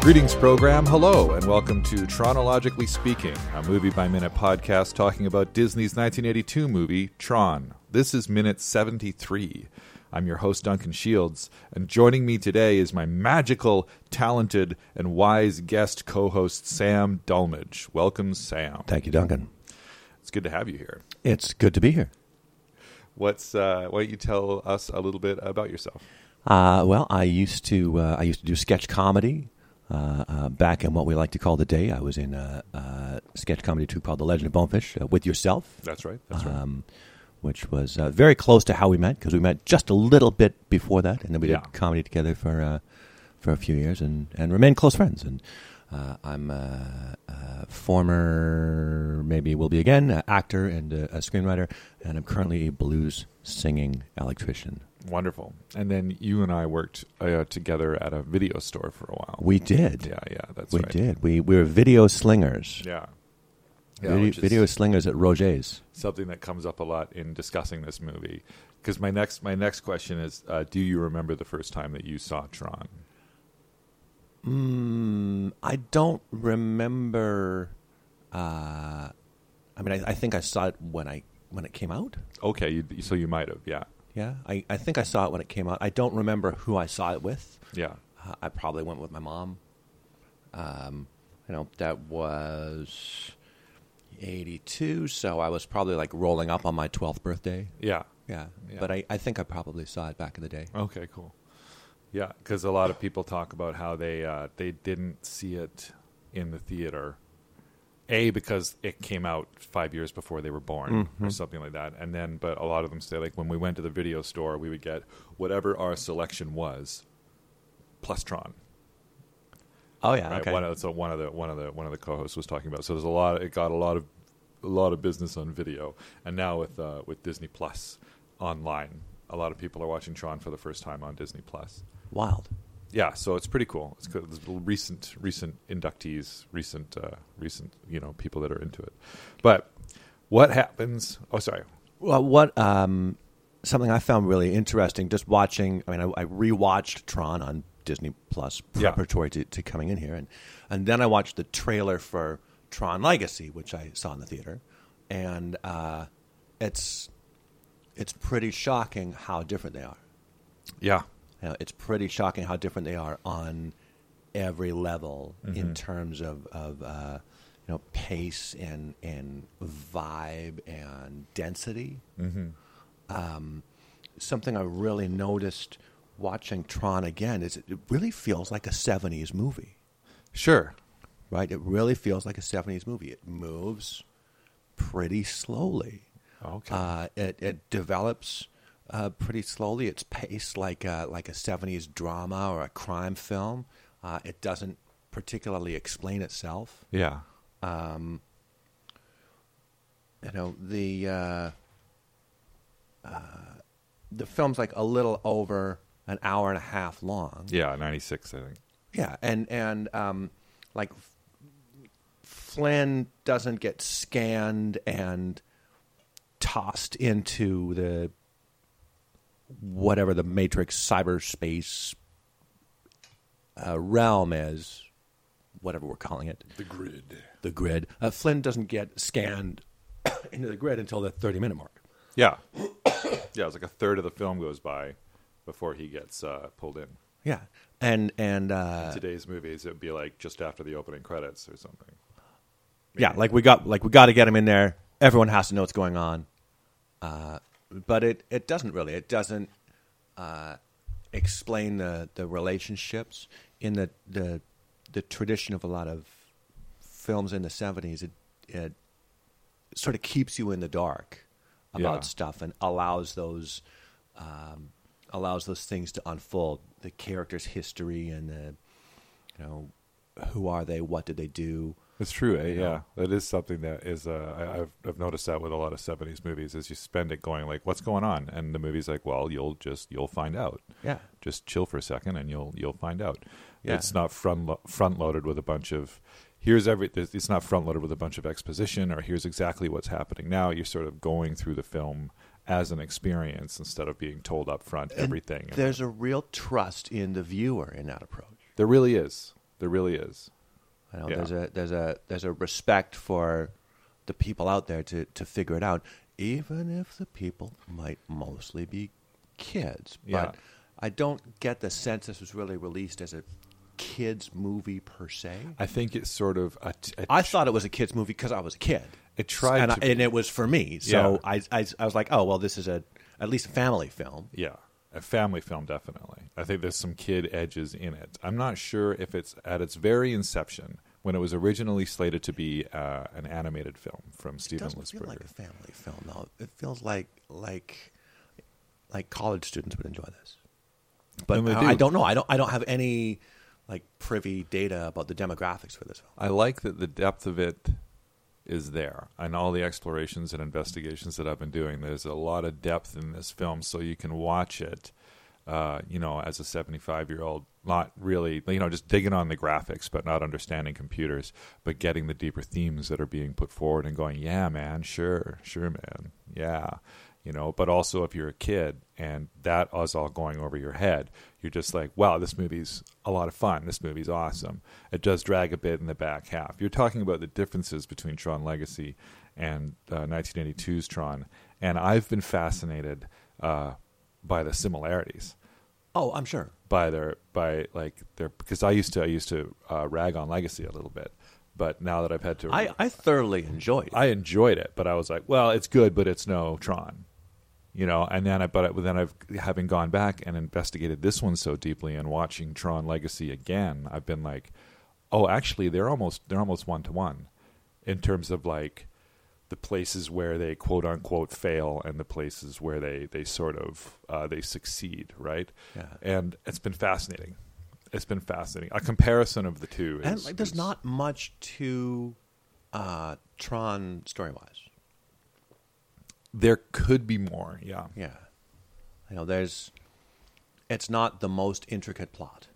Greetings, program. Hello, and welcome to Chronologically Speaking, a movie by minute podcast talking about Disney's 1982 movie, Tron. This is minute 73. I'm your host, Duncan Shields, and joining me today is my magical, talented, and wise guest co host, Sam Dulmage. Welcome, Sam. Thank you, Duncan. It's good to have you here. It's good to be here. What's uh, why don't you tell us a little bit about yourself? Uh, well, I used to uh, I used to do sketch comedy back in what we like to call the day. I was in a, a sketch comedy troupe called The Legend of Bonefish uh, with yourself. That's right. That's right. Um, which was uh, very close to how we met because we met just a little bit before that, and then we Yeah. did comedy together for uh, for a few years and, and remained close friends. And uh, I'm a, a former, maybe will be again, actor and a, a screenwriter, and I'm currently a blues singing electrician. Wonderful. And then you and I worked uh, together at a video store for a while. We did. yeah, yeah, that's we right. did. We we were video slingers. Yeah. video, video slingers at Roger's. something that comes up a lot in discussing this movie. Because my next my next question is, uh, do you remember the first time that you saw Tron? Mm, I don't remember. Uh, I mean, I, I think I saw it when I when it came out. Okay, you, so you might have, yeah, Yeah, I, I think I saw it when it came out. I don't remember who I saw it with. yeah, Uh, I probably went with my mom. Um, you know, that was '82, so I was probably like rolling up on my 12th birthday. yeah. Yeah, Yeah. but I, I think I probably saw it back in the day. Okay, cool. Yeah, because a lot of people talk about how they uh, they didn't see it in the theater. A because it came out five years before they were born, or something like that. And then, but a lot of them say like when we went to the video store, we would get whatever our selection was, plus Tron. Oh yeah, right? One of, so one of the one of the one of the co-hosts was talking about. So there's a lot. It got a lot of a lot of business on video, and now with uh, with Disney Plus online, a lot of people are watching Tron for the first time on Disney Plus. Wild. Yeah, so it's pretty cool. It's recent recent inductees, recent uh, recent you know people that are into it. But what happens? Oh, sorry. Well, what um, something I found really interesting just watching. I mean, I, I rewatched Tron on Disney Plus Yeah. preparatory to, to coming in here, and and then I watched the trailer for Tron Legacy, which I saw in the theater, and uh, it's it's pretty shocking how different they are. Yeah, You know, it's pretty shocking how different they are on every level in terms of, of uh, you know pace and and vibe and density. Um, something I really noticed watching Tron again is it really feels like a '70s movie, sure. right? It really feels like a '70s movie. It moves pretty slowly. Okay. Uh, it, it develops uh, pretty slowly. It's paced like a, like a 70s drama or a crime film. Uh, it doesn't particularly explain itself. yeah. Um, you know, the, uh, uh, the film's like a little over an hour and a half long. Yeah. Ninety six, I think. Yeah, and and um, like Flynn doesn't get scanned and tossed into the whatever the Matrix cyberspace uh, realm is, whatever we're calling it, The grid. the grid. Uh, Flynn doesn't get scanned into the grid until the thirty minute mark. Yeah. yeah. It's like a third of the film goes by before he gets uh, pulled in. Yeah, and and uh, today's movies, it would be like just after the opening credits or something. Yeah, like we got like we got to get him in there. Everyone has to know what's going on. Uh, but it, it doesn't really. It doesn't uh, explain the, the relationships in the, the the tradition of a lot of films in the seventies. It it sort of keeps you in the dark about Yeah. stuff and allows those um, allows those things to unfold. The character's history and the you know who are they? What did they do? It's true, eh? Yeah, that is something that is. Uh, I, I've I've noticed that with a lot of '70s movies, is you spend it going like, "What's going on?" and the movie's like, "Well, you'll just you'll find out. Yeah. Just chill for a second, and you'll you'll find out." Yeah. It's not front lo- front loaded with a bunch of here's every. It's not front loaded with a bunch of exposition or here's exactly what's happening now. You're sort of going through the film as an experience instead of being told up front And everything. There's a real trust in the viewer in that approach. there really is. There really is. I know Yeah. there's a there's a there's a respect for the people out there to to figure it out, even if the people might mostly be kids. Yeah. But I don't get the sense this was really released as a kids movie per se. I think it's sort of a, a I thought it was a kids movie because I was a kid. It tried and, to I, and it was for me. So Yeah. I, I I was like, oh well, this is a at least a family film. Yeah, a family film, definitely. I think there's some kid edges in it. I'm not sure if it's at its very inception when it was originally slated to be uh, an animated film from It Steven doesn't feel like a family film though. It feels like like like college students would enjoy this. But I, do. I don't know. I don't I don't have any like privy data about the demographics for this film. I like that the depth of it is there, and all the explorations and investigations that I've been doing. There's a lot of depth in this film, so you can watch it. Uh, you know, as a 75 year old, not really, you know, just digging on the graphics, but not understanding computers, but getting the deeper themes that are being put forward and going, yeah, man, sure, sure, man, yeah, you know. But also, if you're a kid and that is all going over your head, you're just like, wow, this movie's a lot of fun. This movie's awesome. It does drag a bit in the back half. You're talking about the differences between Tron Legacy and uh, 1982's Tron, and I've been fascinated uh, by the similarities Oh, I'm sure. by their by like their because I used to I used to uh, rag on Legacy a little bit, but now that I've had to, I, I thoroughly enjoyed it. I enjoyed it, but I was like, well, it's good, but it's no Tron, you know. And then I but then I've having gone back and investigated this one so deeply and watching Tron Legacy again, I've been like, oh, actually, they're almost they're almost one to one in terms of like the places where they quote unquote fail and the places where they they sort of uh, they succeed, right? Yeah. And it's been fascinating. It's been fascinating. A comparison of the two, is, and like, there's is- not much to uh, Tron story wise. There could be more, yeah. Yeah, you know, there's. It's not the most intricate plot.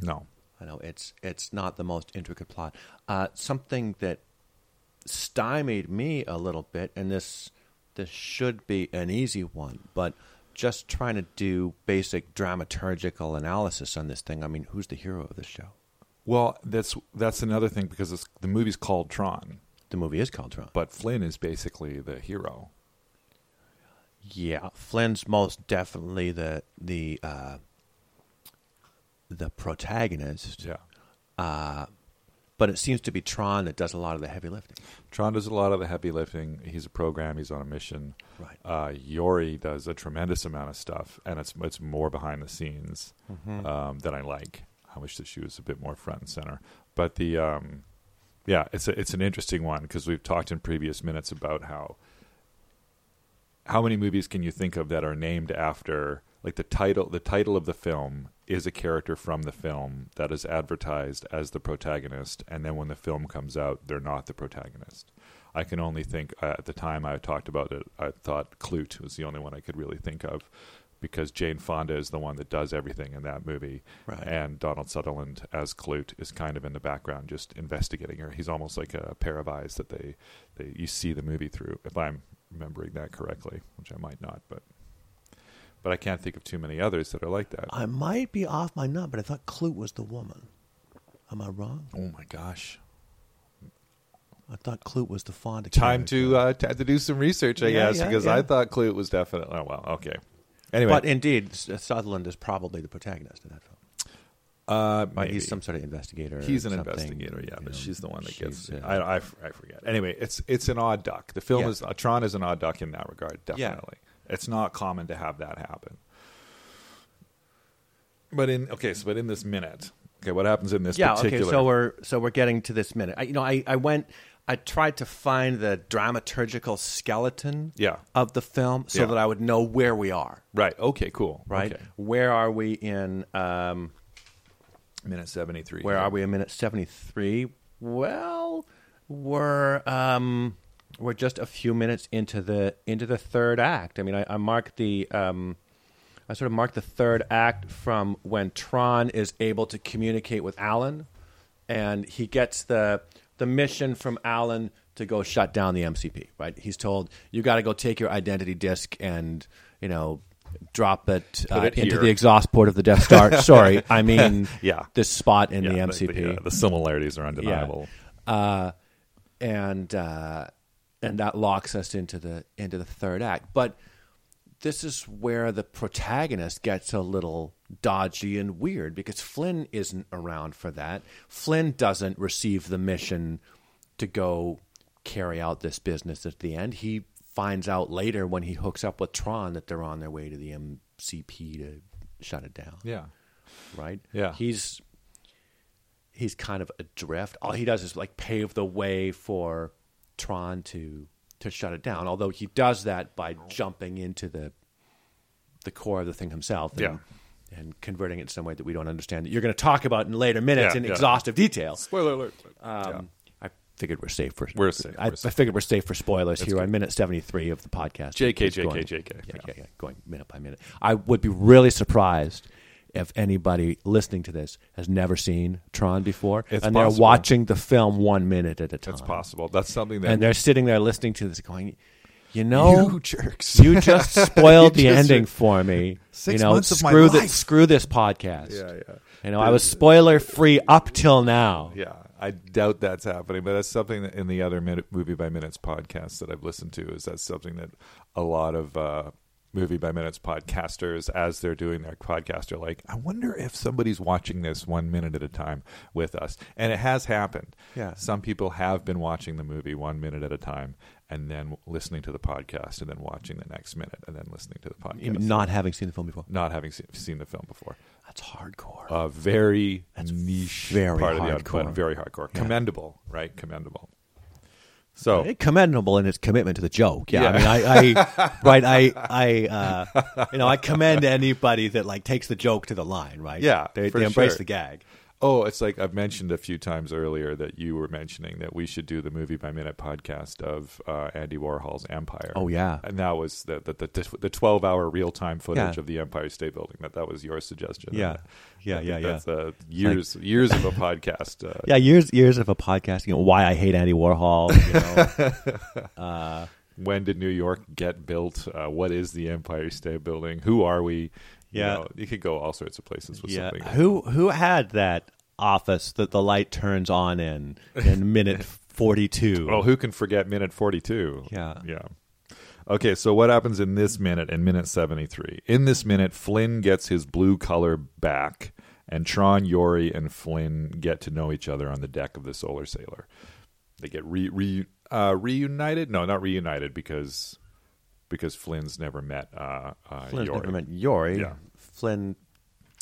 No, I know it's it's not the most intricate plot. Uh, something that stymied me a little bit, and this this should be an easy one, but just trying to do basic dramaturgical analysis on this thing. I mean, who's the hero of this show? Well, that's that's another thing because it's, the movie's called Tron, The movie is called Tron. but Flynn is basically the hero. Yeah, Flynn's most definitely the the uh, the protagonist. Yeah, Uh, but it seems to be Tron that does a lot of the heavy lifting. Tron does a lot of the heavy lifting. He's a program. He's on a mission. Right. Uh, Yori does a tremendous amount of stuff, and it's it's more behind the scenes um, than I like. I wish that she was a bit more front and center. But the um, yeah, it's a, it's an interesting one because we've talked in previous minutes about how how many movies can you think of that are named after like the title the title of the film is a character from the film that is advertised as the protagonist and then when the film comes out they're not the protagonist. I can only think uh, at the time i talked about it i thought klute was the only one i could really think of because jane fonda is the one that does everything in that movie Right. and donald sutherland as klute is kind of in the background just investigating her he's almost like a pair of eyes that they, they you see the movie through if i'm remembering that correctly which i might not but but i can't think of too many others that are like that I might be off my nut, but I thought Klute was the woman. Am I wrong? oh my gosh I thought Klute was the Fonda. time character. to uh to, to do some research i Yeah, guess yeah, because yeah. i thought klute was definitely oh well okay anyway But indeed, Sutherland is probably the protagonist in that film. uh maybe. He's some sort of investigator. He's an something, investigator, yeah, you but know, she's the one that gets. she's, uh, I, I, I forget. Anyway, it's it's an odd duck. The film Yeah. is uh, Tron is an odd duck in that regard. Yeah. Definitely, it's not common to have that happen. But in okay, so but in this minute, okay, what happens in this yeah. particular? Okay. So we're so we're getting to this minute. I, you know, I I went. I tried to find the dramaturgical skeleton Yeah. of the film so Yeah. that I would know where we are. right. Okay. Cool. Right. Okay. Where are we in? Um, Minute seventy three. Where are we in minute seventy three? Well, we're um, we're just a few minutes into the into the third act. I mean, I, I marked the um, I sort of marked the third act from when Tron is able to communicate with Alan, and he gets the the mission from Alan to go shut down the MCP. Right? He's told you got to go take your identity disk and you know drop it, uh, it into the exhaust port of the Death Star. Sorry, I mean Yeah. this spot in the Yeah, MCP. yeah, the similarities are undeniable. uh, and uh, and that locks us into the into the third act. But this is where the protagonist gets a little dodgy and weird because Flynn isn't around for that. Flynn doesn't receive the mission to go carry out this business at the end. He finds out later when he hooks up with Tron that they're on their way to the MCP to shut it down Yeah. right? Yeah. He's he's kind of adrift. All he does is like pave the way for Tron to to shut it down. Although he does that by jumping into the the core of the thing himself. And, Yeah. And converting it in some way that we don't understand that you're going to talk about in later minutes Yeah, in yeah. exhaustive detail. Spoiler alert. Um, I figured we're safe for We're safe, I, we're safe. I figured we're safe for spoilers here on minute seventy three of the podcast. JK, Keep JK, going. JK. Yeah, Yeah. yeah, yeah, going minute by minute. I would be really surprised if anybody listening to this has never seen Tron before, It's and possible. they're watching the film one minute at a time. It's possible. That's something that and they're sitting there listening to this, going, "You know, you jerks. you just spoiled You the just- ending for me. Six you know, months of my screw life." this, screw this podcast. Yeah, yeah. You know, I was spoiler free up till now. Yeah, I doubt that's happening, but that's something that in the other minute, movie by minutes podcasts that I've listened to is that's something that a lot of uh, movie by minutes podcasters, as they're doing their podcast, are like, I wonder if somebody's watching this one minute at a time with us, and it has happened. Yeah. some people have been watching the movie one minute at a time, and then listening to the podcast, and then watching the next minute, and then listening to the podcast, Not having seen the film before. not having seen, seen the film before That's hardcore. a very niche very part of the hardcore. but very hardcore. Yeah. Commendable, right? Commendable. So commendable in its commitment to the joke. Yeah, Yeah. I mean, I, I right, I, I, uh, you know, I commend anybody that like takes the joke to the line. Right? Yeah, they, they embrace sure. the gag. Oh, it's like I've mentioned a few times earlier that you were mentioning that we should do the movie by minute podcast of uh, Andy Warhol's Empire. Oh, yeah. and that was the the the, the twelve hour real time footage Yeah. of the Empire State Building. That that was your suggestion. Yeah. Yeah, yeah, yeah. That's uh, years years of a podcast. Uh, Yeah, years years of a podcast. You know, why I hate Andy Warhol. You know, uh, When did New York get built? Uh, what is the Empire State Building? Who are we? You Yeah. know, you could go all sorts of places with yeah. something. Who who had that office that the light turns on in in minute forty two? Well, who can forget minute 42? Yeah. Yeah. Okay, so what happens in this minute, in minute 73? In this minute, Flynn gets his blue color back, and Tron, Yori, and Flynn get to know each other on the deck of the Solar Sailor. They get re, re, uh, reunited? No, not reunited because because Flynn's never met uh, uh, Flynn's Yori. never met Yori. Yeah. Flynn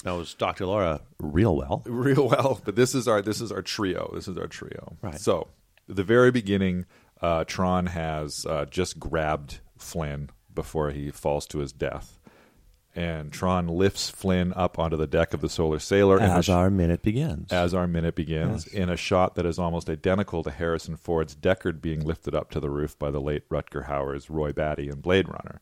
knows Dr. Lora real well. real well. But this is our this is our trio. This is our trio. Right. So the very beginning, uh, Tron has uh, just grabbed Flynn before he falls to his death, and Tron lifts Flynn up onto the deck of the Solar Sailor As sh- our minute begins. as our minute begins Yes. in a shot that is almost identical to Harrison Ford's Deckard being lifted up to the roof by the late Rutger Hauer's Roy Batty in Blade Runner.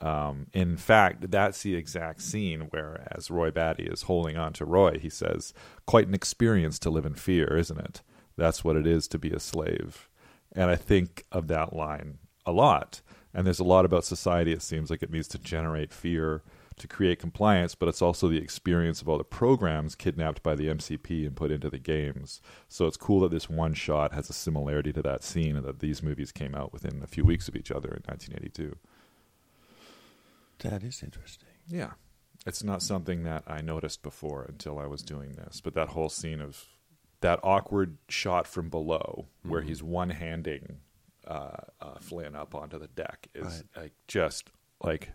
Um, in fact, that's the exact scene where, as Roy Batty is holding on to Roy, he says, "Quite an experience to live in fear, isn't it? That's what it is to be a slave." And I think of that line a lot. And there's a lot about society. It seems like it needs to generate fear to create compliance, but it's also the experience of all the programs kidnapped by the MCP and put into the games. So it's cool that this one shot has a similarity to that scene and that these movies came out within a few weeks of each other in 1982. that is interesting. Yeah. It's not something that I noticed before until I was doing this, but that whole scene of that awkward shot from below where he's one handing uh, uh, Flynn up onto the deck is like just like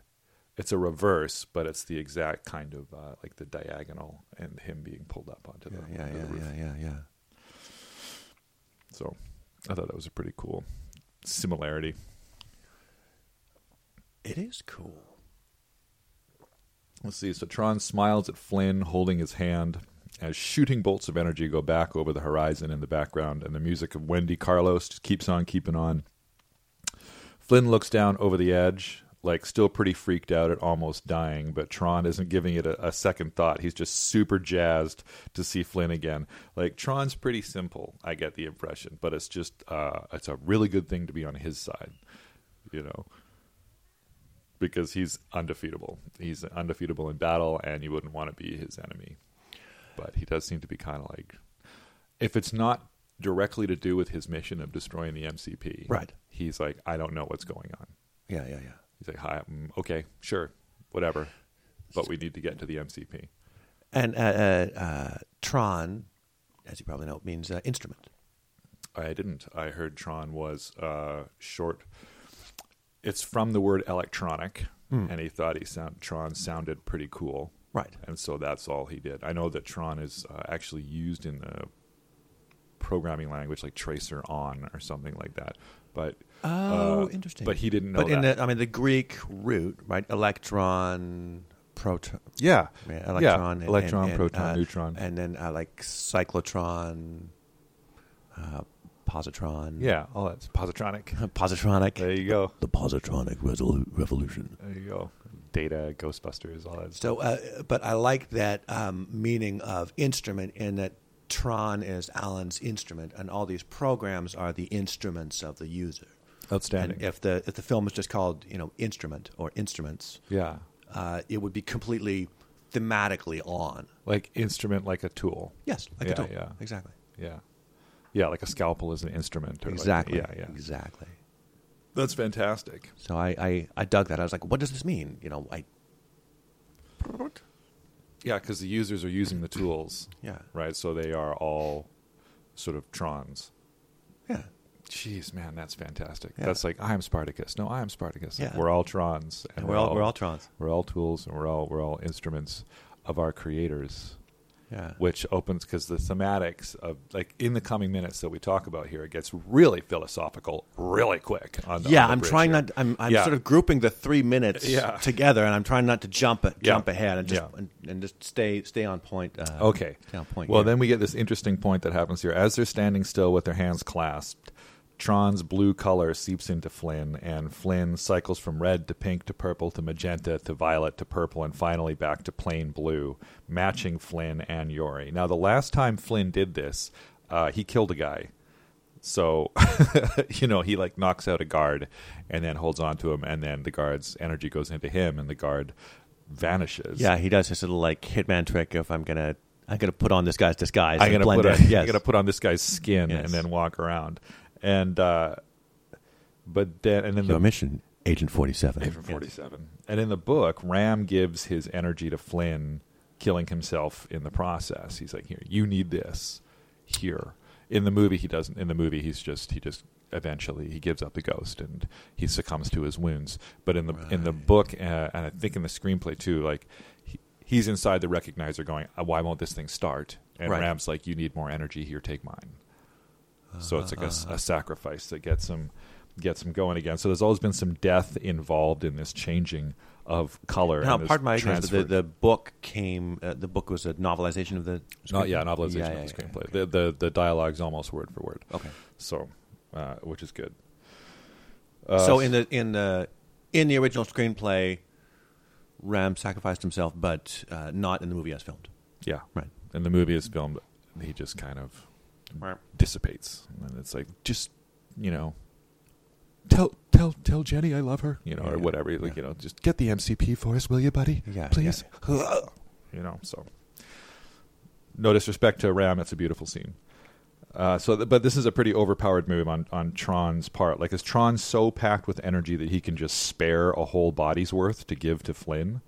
it's a reverse, but it's the exact kind of uh, like the diagonal and him being pulled up onto Yeah, the, yeah, onto the yeah, yeah, yeah, yeah. So I thought that was a pretty cool similarity. It is cool. Let's see. So Tron smiles at Flynn, holding his hand, as shooting bolts of energy go back over the horizon in the background, and the music of Wendy Carlos just keeps on keeping on. Flynn looks down over the edge, like still pretty freaked out at almost dying, but Tron isn't giving it a, a second thought. He's just super jazzed to see Flynn again. Like Tron's pretty simple, I get the impression, but it's just uh, it's a really good thing to be on his side, you know. because he's undefeatable. He's undefeatable in battle, and you wouldn't want to be his enemy. But he does seem to be kind of like, if it's not directly to do with his mission of destroying the MCP, Right. He's like, I don't know what's going on. Yeah, yeah, yeah. He's like, Hi, mm, okay, sure, whatever, but we need to get to the MCP. And uh, uh, uh, Tron, as you probably know, means uh, instrument. I didn't. I heard Tron was uh, short. It's from the word electronic, and he thought he sound Tron sounded pretty cool, Right. and so that's all he did. I know that Tron is uh, actually used in the programming language like Tracer on or something like that, but Oh, uh, interesting. But he didn't know But in that. the, I mean, the Greek root, right? Electron, proton. yeah, Yeah, electron, and- electron, and- and, proton, uh, neutron. and then uh, like cyclotron, uh, positron, yeah, all that's positronic. positronic. There you go. The positronic resolu- revolution. There you go. Data, Ghostbusters, all that. So, uh, but I like that um, meaning of instrument in that Tron is Alan's instrument, and all these programs are the instruments of the user. Outstanding. And if the if the film was just called you know instrument or instruments, yeah, uh, it would be completely thematically on. like instrument, like a tool. Yes, like Yeah, a tool. yeah. exactly. Yeah, yeah, like a scalpel is an instrument. Or like- Exactly. yeah, yeah. Exactly. That's fantastic. So I, I, I dug that. I was like, what does this mean? You know, I Yeah, because the users are using the tools, yeah right? So they are all sort of trons. Jeez, man, that's fantastic. Yeah. That's like I am Spartacus. No, I am Spartacus. Like, Yeah. we're all trons, And we're all we're all trons. we're all tools, and we're all we're all instruments of our creators. Yeah. which opens because the thematics of like in the coming minutes that we talk about here, it gets really philosophical really quick. On the, yeah, on I'm trying here. not. I'm, I'm Yeah. sort of grouping the three minutes Yeah. together, and I'm trying not to jump it, jump ahead, and just and, and just stay stay on point. Uh, Okay. stay on point. Well, here. then we get this interesting point that happens here. As they're standing still with their hands clasped, Tron's blue color seeps into Flynn, and Flynn cycles from red to pink to purple to magenta to violet to purple, and finally back to plain blue, matching Flynn and Yori. Now, the last time Flynn did this, uh, he killed a guy. So, you know, he like knocks out a guard and then holds on to him, and then the guard's energy goes into him, and the guard vanishes. yeah, he does his little like hitman trick. If I'm gonna I'm gonna put on this guy's disguise, I'm gonna put yes. I'm gonna put on this guy's skin Yes. and then walk around, and uh, but then and then Your the mission, Agent Forty Seven. Agent forty seven, and in the book, Ram gives his energy to Flynn, killing himself in the process. He's like, "Here, you need this." Here, in the movie, he doesn't. In the movie, he's just he just eventually he gives up the ghost and he succumbs to his wounds. But in the in the book, uh, and I think in the screenplay too, like. He, He's inside the recognizer going, "Uh, why won't this thing start? And Right. Ram's like, you need more energy here, take mine. So it's like a, s- Uh-huh. a sacrifice that gets him gets him going again. So there's always been some death involved in this changing of color. Now, pardon my ignorance, but the, the book came. Uh, the book was a novelization of the. not yeah, novelization Yeah, of the screenplay. yeah. The, the the dialogue's almost word for word. Okay. So, uh, which is good. Uh, so in the in the in the original screenplay, Ram sacrificed himself, but uh, not in the movie as filmed. yeah, Right. In the movie as filmed. He just kind of dissipates, and it's like just you know. Tell tell tell Jenny I love her, you know, Yeah, or whatever. Like you know, just get the MCP for us, will you, buddy? Yeah, please. You know, so no disrespect to Ram, it's a beautiful scene. Uh, so, th- but this is a pretty overpowered move on on Tron's part. Like, is Tron so packed with energy that he can just spare a whole body's worth to give to Flynn?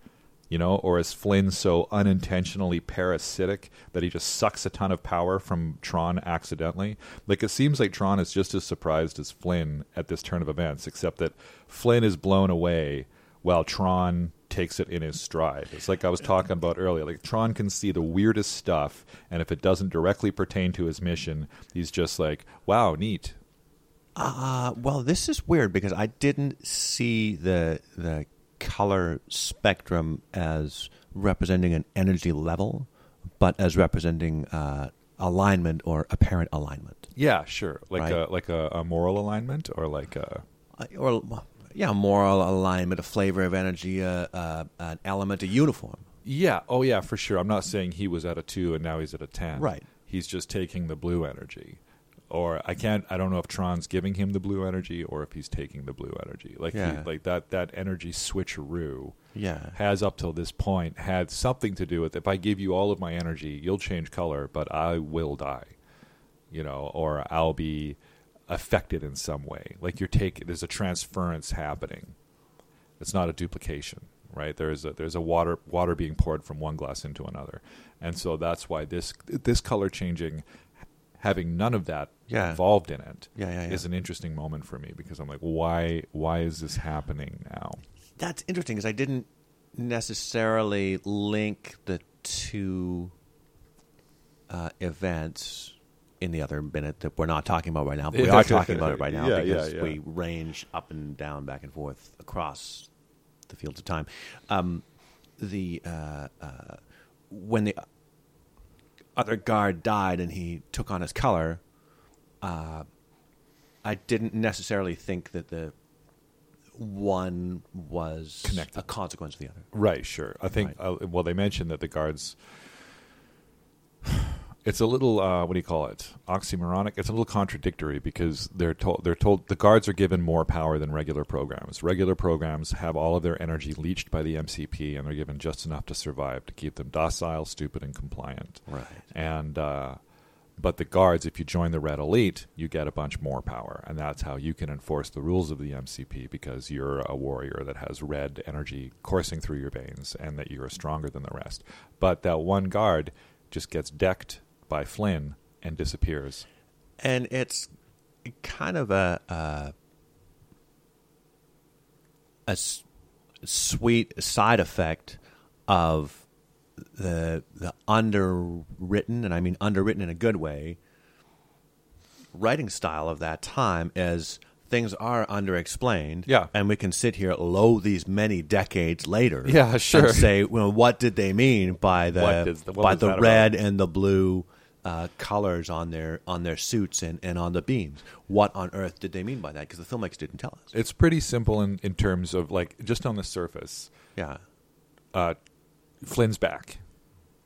You know, or is Flynn so unintentionally parasitic that he just sucks a ton of power from Tron accidentally? Like, it seems like Tron is just as surprised as Flynn at this turn of events, except that Flynn is blown away while Tron takes it in his stride. It's like I was talking about earlier. Like Tron can see the weirdest stuff, and if it doesn't directly pertain to his mission, he's just like, "Wow, neat." Uh, well, this is weird because I didn't see the the color spectrum as representing an energy level, but as representing uh, alignment or apparent alignment, Yeah, sure. Like Right. a like a, a moral alignment, or like a Uh, or yeah, moral alignment, a flavor of energy, uh, uh, an element, a uniform. yeah. Oh, yeah, for sure. I'm not saying he was at a two and now he's at a ten. Right. He's just taking the blue energy. Or I can't. I don't know if Tron's giving him the blue energy or if he's taking the blue energy. Like, he- like that that energy switcheroo Yeah. has up till this point had something to do with if I give you all of my energy, you'll change color, but I will die. You know, or I'll be affected in some way. Like you're taking there's a transference happening. It's not a duplication, right? There's a there's a water water being poured from one glass into another. And so that's why this this color changing having none of that Yeah. involved in it Yeah, yeah, yeah. is an interesting moment for me because I'm like why why is this happening now? That's interesting because I didn't necessarily link the two uh, events in the other minute that we're not talking about right now. But we are talking about it right now Yeah, because yeah. we range up and down, back and forth across the fields of time. Um, the uh, uh, when the other guard died and he took on his color, uh, I didn't necessarily think that the one was Connected. a consequence of the other. Right, sure. I think. Right. Uh, well, they mentioned that the guards. It's a little uh, what do you call it? Oxymoronic. It's a little contradictory because they're told they're told the guards are given more power than regular programs. Regular programs have all of their energy leached by the MCP, and they're given just enough to survive to keep them docile, stupid, and compliant. Right. And uh, but the guards, if you join the Red Elite, you get a bunch more power, and that's how you can enforce the rules of the MCP because you're a warrior that has red energy coursing through your veins, and that you're stronger than the rest. But that one guard just gets decked by Flynn and disappears. and it's kind of a a, a s- sweet side effect of the the underwritten, and I mean underwritten in a good way, writing style of that time is things are underexplained. Yeah. and we can sit here lo these many decades later. Yeah, sure. And say, well, what did they mean by the the- by the red about? and the blue uh, colors on their on their suits and, and on the beams. What on earth did they mean by that? Because the filmmakers didn't tell us. It's pretty simple in, in terms of like just on the surface. Yeah, Uh, Flynn's back.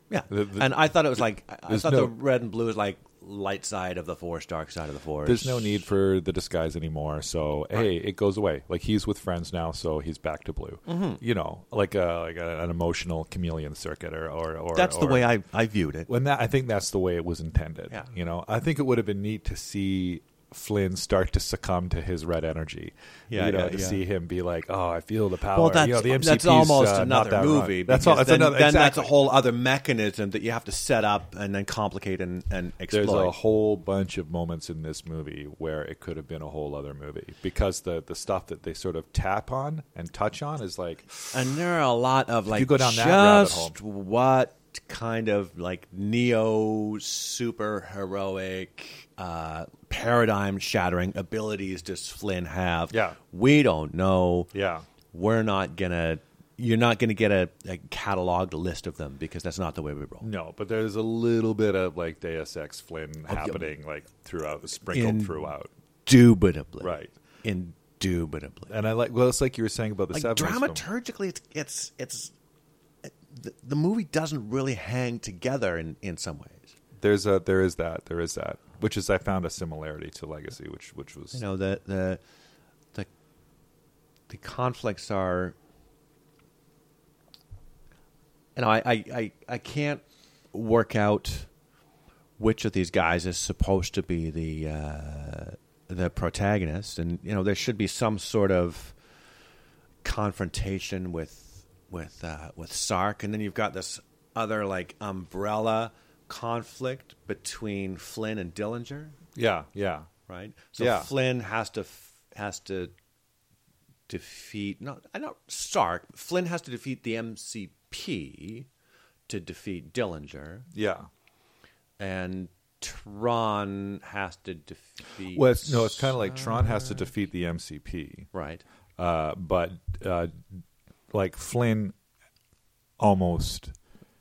yeah. The- the- and I thought it was like I thought no- the red and blue is like light side of the force, dark side of the force. There's no need for the disguise anymore. So hey, it goes away. Like he's with friends now, so he's back to blue. Mm-hmm. You know, like a like a, an emotional chameleon circuit, or or, or That's the way I, I viewed it. When that, I think that's the way it was intended. Yeah. You know, I think it would have been neat to see Flynn start to succumb to his red energy. Yeah, you know, yeah, to yeah. see him be like, "Oh, I feel the power." Well, that's you know, the MCP's, that's almost uh, not another that movie. That's all. That's then, another. then that's a whole other mechanism that you have to set up and then complicate and, and exploit. There's a whole bunch of moments in this movie where it could have been a whole other movie because the the stuff that they sort of tap on and touch on is like And there are a lot of like you go down that rabbit just what kind of like neo super heroic uh, paradigm shattering abilities does Flynn have? Yeah. we don't know. yeah. We're not gonna. You're not gonna get a, a cataloged list of them because that's not the way we roll. No, but there's a little bit of like Deus Ex Flynn oh, happening like throughout, sprinkled In- throughout. Indubitably, Right. Indubitably. And I like well, it's like you were saying about the like Severance dramaturgically it's it's it's the, the movie doesn't really hang together in in some ways There's a there is that there is that which is I found a similarity to Legacy, which which was you know the the the the conflicts are you know I I I, I can't work out which of these guys is supposed to be the uh, the protagonist. And you know there should be some sort of confrontation with with uh, with Sark, and then you've got this other like umbrella conflict between Flynn and Dillinger, yeah yeah right? So Yeah. Flynn has to has to defeat not I know Sark. Flynn has to defeat the MCP to defeat Dillinger, yeah. and Tron has to defeat. Well, it's, no, it's kind of like Tron has to defeat the MCP, right. uh, but uh, like Flynn almost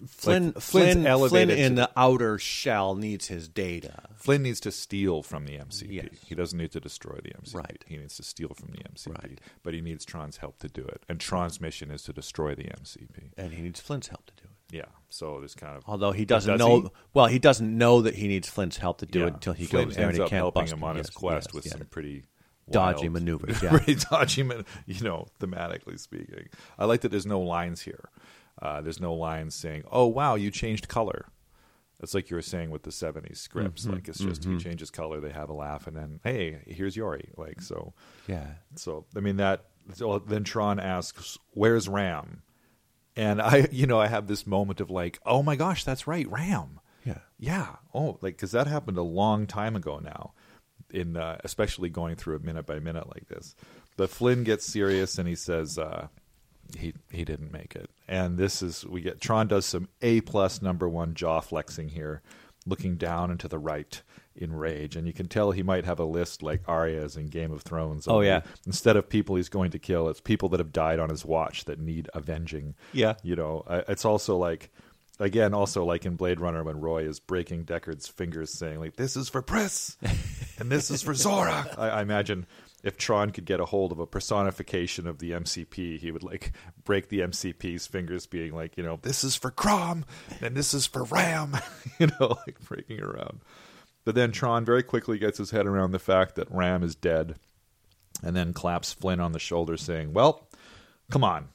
Flynn, Like, Flynn, elevated Flynn in to- the outer shell needs his data. Flynn needs to steal from the MCP. Yes. He doesn't need to destroy the MCP. Right. He needs to steal from the MCP. Right. But he needs Tron's help to do it. And Tron's mission is to destroy the MCP. and he needs Flynn's help to do it. Yeah. So there's kind of Although he doesn't does know, he? well, he doesn't know that he needs Flynn's help to do yeah. it until he Flynn goes there and he up can't helping bust him on his Yes, quest yes, with some pretty Dodgy maneuvers, yeah. pretty dodgy, you know, thematically speaking. I like that there's no lines here. Uh, there's no lines saying, "Oh wow, you changed color." It's like you were saying with the '70s scripts. Mm-hmm, Like it's just he changes color, they have a laugh, and then hey, here's Yori. Like so. Yeah. So I mean that. So then Tron asks, "Where's Ram?" And I, you know, I have this moment of like, "Oh my gosh, that's right, Ram." Yeah. Yeah. Oh, like because that happened a long time ago now, in uh, especially going through it minute by minute like this. But Flynn gets serious and he says uh, he he didn't make it. And this is we get Tron does some A plus number one jaw flexing here, looking down and to the right in rage, and you can tell he might have a list like Arya's in Game of Thrones. Oh, yeah. Instead of people he's going to kill, it's people that have died on his watch that need avenging. Yeah. You know, it's also like, again, also like in Blade Runner when Roy is breaking Deckard's fingers, saying like, "This is for Pris, and this is for Zhora." I, I imagine if Tron could get a hold of a personification of the MCP, he would like break the MCP's fingers, being like, you know, "This is for Crom, and this is for Ram," you know, like breaking around. But then Tron very quickly gets his head around the fact that Ram is dead, and then claps Flynn on the shoulder, saying, "Well, come on."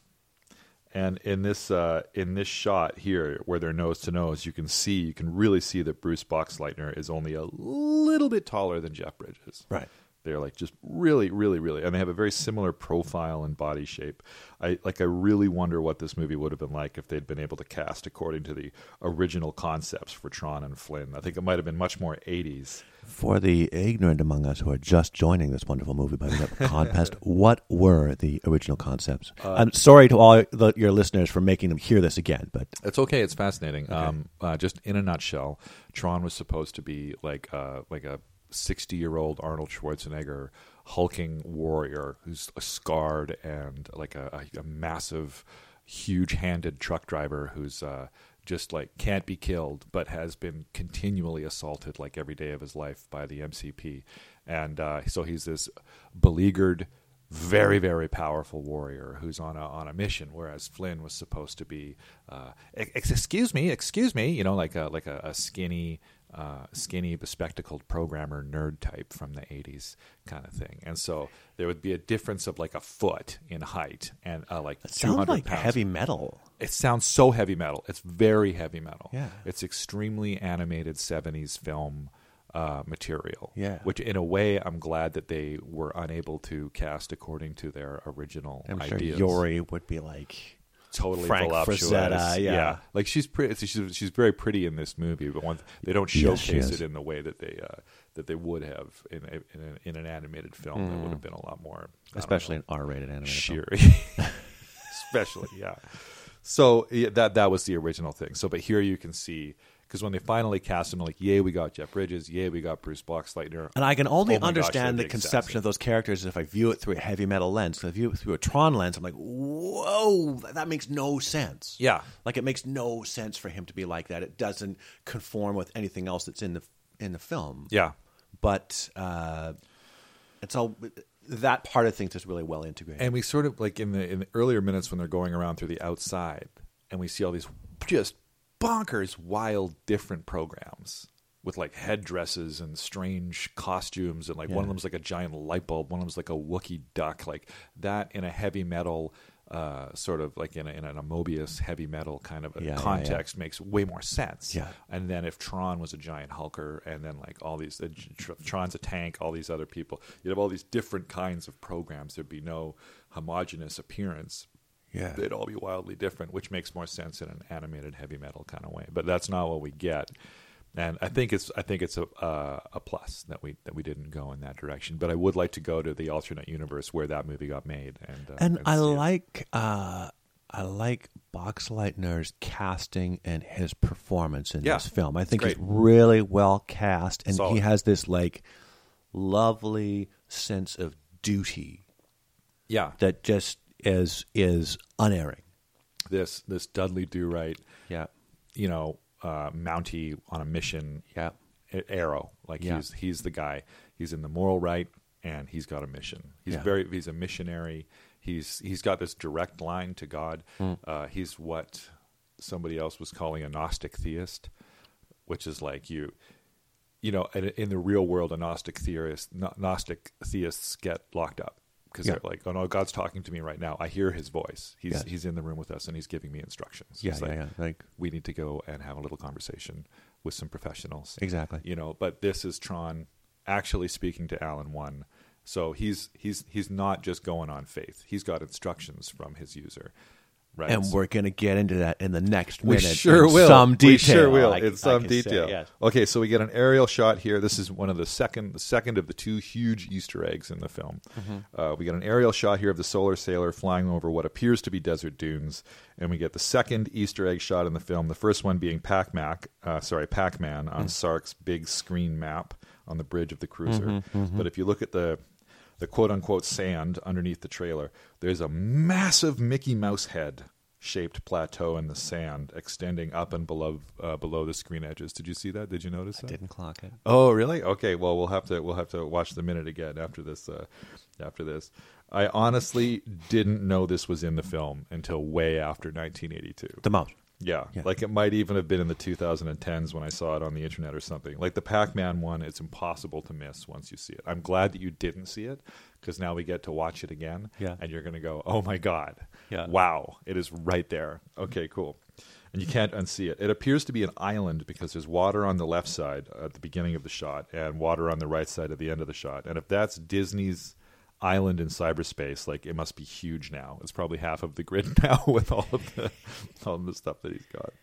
And in this uh, in this shot here, where they're nose to nose, you can see you can really see that Bruce Boxleitner is only a little bit taller than Jeff Bridges. Right. They're like just really, really, really, and they have a very similar profile and body shape. I like. I really wonder what this movie would have been like if they'd been able to cast according to the original concepts for Tron and Flynn. I think it might have been much more '80s. For the ignorant among us who are just joining this wonderful movie by the contest, what were the original concepts? I'm sorry to all the, your listeners for making them hear this again, but It's okay. It's fascinating. Um, uh, just in a nutshell, Tron was supposed to be like uh, like a sixty-year-old Arnold Schwarzenegger hulking warrior who's scarred and like a, a, a massive, huge-handed truck driver who's uh, just like can't be killed, but has been continually assaulted like every day of his life by the MCP, and uh, so he's this beleaguered very very powerful warrior who's on a on a mission whereas Flynn was supposed to be uh, excuse me excuse me you know like a like a, a skinny uh, skinny bespectacled programmer nerd type from the 80s kind of thing and so there would be a difference of like a foot in height and uh, like it 200 sounds like pounds heavy metal. it sounds so heavy metal. It's very heavy metal. Yeah. It's extremely animated 70s film uh, material. Yeah. Which, in a way, I'm glad that they were unable to cast according to their original I'm sure ideas. Yori would be like, totally Frank voluptuous. Frazetta, yeah. Like she's pretty. She's she's very pretty in this movie, but one, they don't showcase is. it in the way that they uh, that they would have in a, in, a, in an animated film. That would have been a lot more, Mm. especially know, an R-rated animated sheer. especially yeah so yeah, that that was the original thing so but here you can see because when they finally cast him like yay we got jeff bridges yay we got bruce boxleitner And I can only Oh my gosh, understand the conception of those characters if I view it through a heavy metal lens. If I view it through a Tron lens, I'm like, whoa, that makes no sense. Yeah. like it makes no sense for him to be like that. It doesn't conform with anything else that's in the in the film. yeah but uh, it's all that part of things is really well integrated. and we sort of like in the in the earlier minutes when they're going around through the outside and we see all these just bonkers wild different programs with like headdresses and strange costumes and like one of them's like a giant light bulb one of them's like a wookie duck like that in a heavy metal uh, sort of like in a, in a Moebius heavy metal kind of a Yeah, yeah, yeah. context makes way more sense. Yeah. And then if Tron was a giant hulker, and then like all these, uh, Tron's a tank, all these other people, you'd have all these different kinds of programs. There'd be no homogenous appearance. Yeah. They'd all be wildly different, which makes more sense in an animated heavy metal kind of way. But that's not what we get. And I think it's I think it's a uh, a plus that we that we didn't go in that direction. But I would like to go to the alternate universe where that movie got made. And uh, and I like uh, I like Boxleitner's casting and his performance in Yeah, this film. I think he's really well cast, and Solid. he has this like lovely sense of duty yeah that just is is unerring. this this Dudley Do Right Yeah, you know, uh, Mountie on a mission yeah, arrow. Like Yeah. he's he's the guy. He's in the moral right, and he's got a mission. He's Yeah. very he's a missionary. He's he's got this direct line to God. Hmm. Uh, he's what somebody else was calling a Gnostic theist, which is like you, you know, in, in the real world, a Gnostic theorist, Gnostic theists get locked up because Yeah. they're like, oh no, God's talking to me right now. I hear His voice. He's Yes. he's in the room with us and he's giving me instructions. Yeah, yeah, yeah. Like We need to go and have a little conversation with some professionals exactly. you know but this is tron actually speaking to alan one so he's he's he's not just going on faith he's got instructions from his user right And we're gonna get into that in the next minute. we sure in will Some detail. we sure will I- in some can say, detail yes. okay so we get an aerial shot here this is one of the second the second of the two huge easter eggs in the film Mm-hmm. uh, we get an aerial shot here of the solar sailor flying over what appears to be desert dunes and we get the second easter egg shot in the film the first one being pac-mac uh, sorry pac-man on Mm. sark's big screen map on the bridge of the cruiser Mm-hmm, but if you look at the the quote unquote sand underneath the trailer there's a massive mickey mouse head shaped plateau in the sand extending up and below uh, below the screen edges did you see that did you notice that Didn't clock it. Oh, really? Okay. Well, we'll have to we'll have to watch the minute again after this. Uh, after this, I honestly didn't know this was in the film until way after 1982. The mouse. Yeah, Yeah. like it might even have been in the 2010s when I saw it on the internet or something. Like the Pac-Man one, it's impossible to miss once you see it. I'm glad that you didn't see it because now we get to watch it again. Yeah. and you're going to go, "Oh my god, Yeah. wow, it is right there." Okay, cool. And you can't unsee it. It appears to be an island because there's water on the left side at the beginning of the shot and water on the right side at the end of the shot. And if that's Disney's island in cyberspace, like it must be huge now. It's probably half of the grid now with all of the all of the stuff that he's got.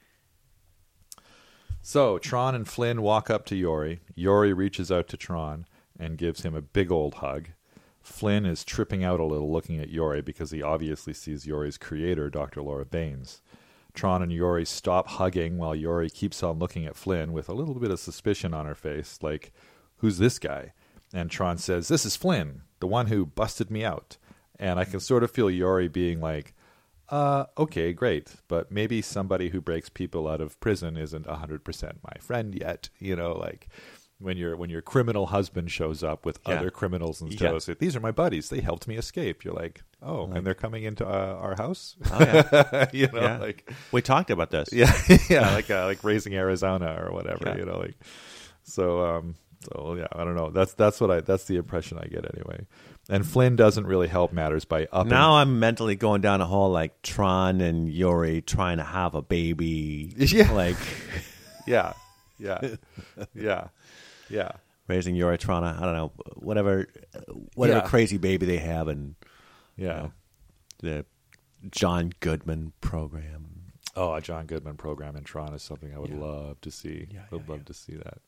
So Tron and Flynn walk up to Yori. Yori reaches out to Tron and gives him a big old hug. Flynn is tripping out a little looking at Yori because he obviously sees Yori's creator, Dr. Laura Baines. Tron and Yori stop hugging while Yori keeps on looking at Flynn with a little bit of suspicion on her face, like, who's this guy? And Tron says, This is Flynn, the one who busted me out. And I can sort of feel Yori being like, uh, okay, great, but maybe somebody who breaks people out of prison isn't hundred percent my friend yet. You know, like when your when your criminal husband shows up with Yeah. other criminals and Yeah. it, these are my buddies. They helped me escape. You're like, oh, Like- and they're coming into uh, our house. Oh yeah. you know, Yeah. like we talked about this. yeah, yeah, like uh, like raising Arizona or whatever. You know, like so. um So yeah, I don't know. That's that's what I that's the impression I get anyway. And Flynn doesn't really help matters by up. Now I'm mentally going down a whole like Tron and Yori trying to have a baby. Yeah. Like yeah, yeah, yeah, yeah. raising Yori Tron. I don't know whatever whatever Yeah. crazy baby they have and Yeah. the John Goodman program. Oh, a John Goodman program in Tron is something I would Yeah. love to see. Yeah, Would yeah, love to see that.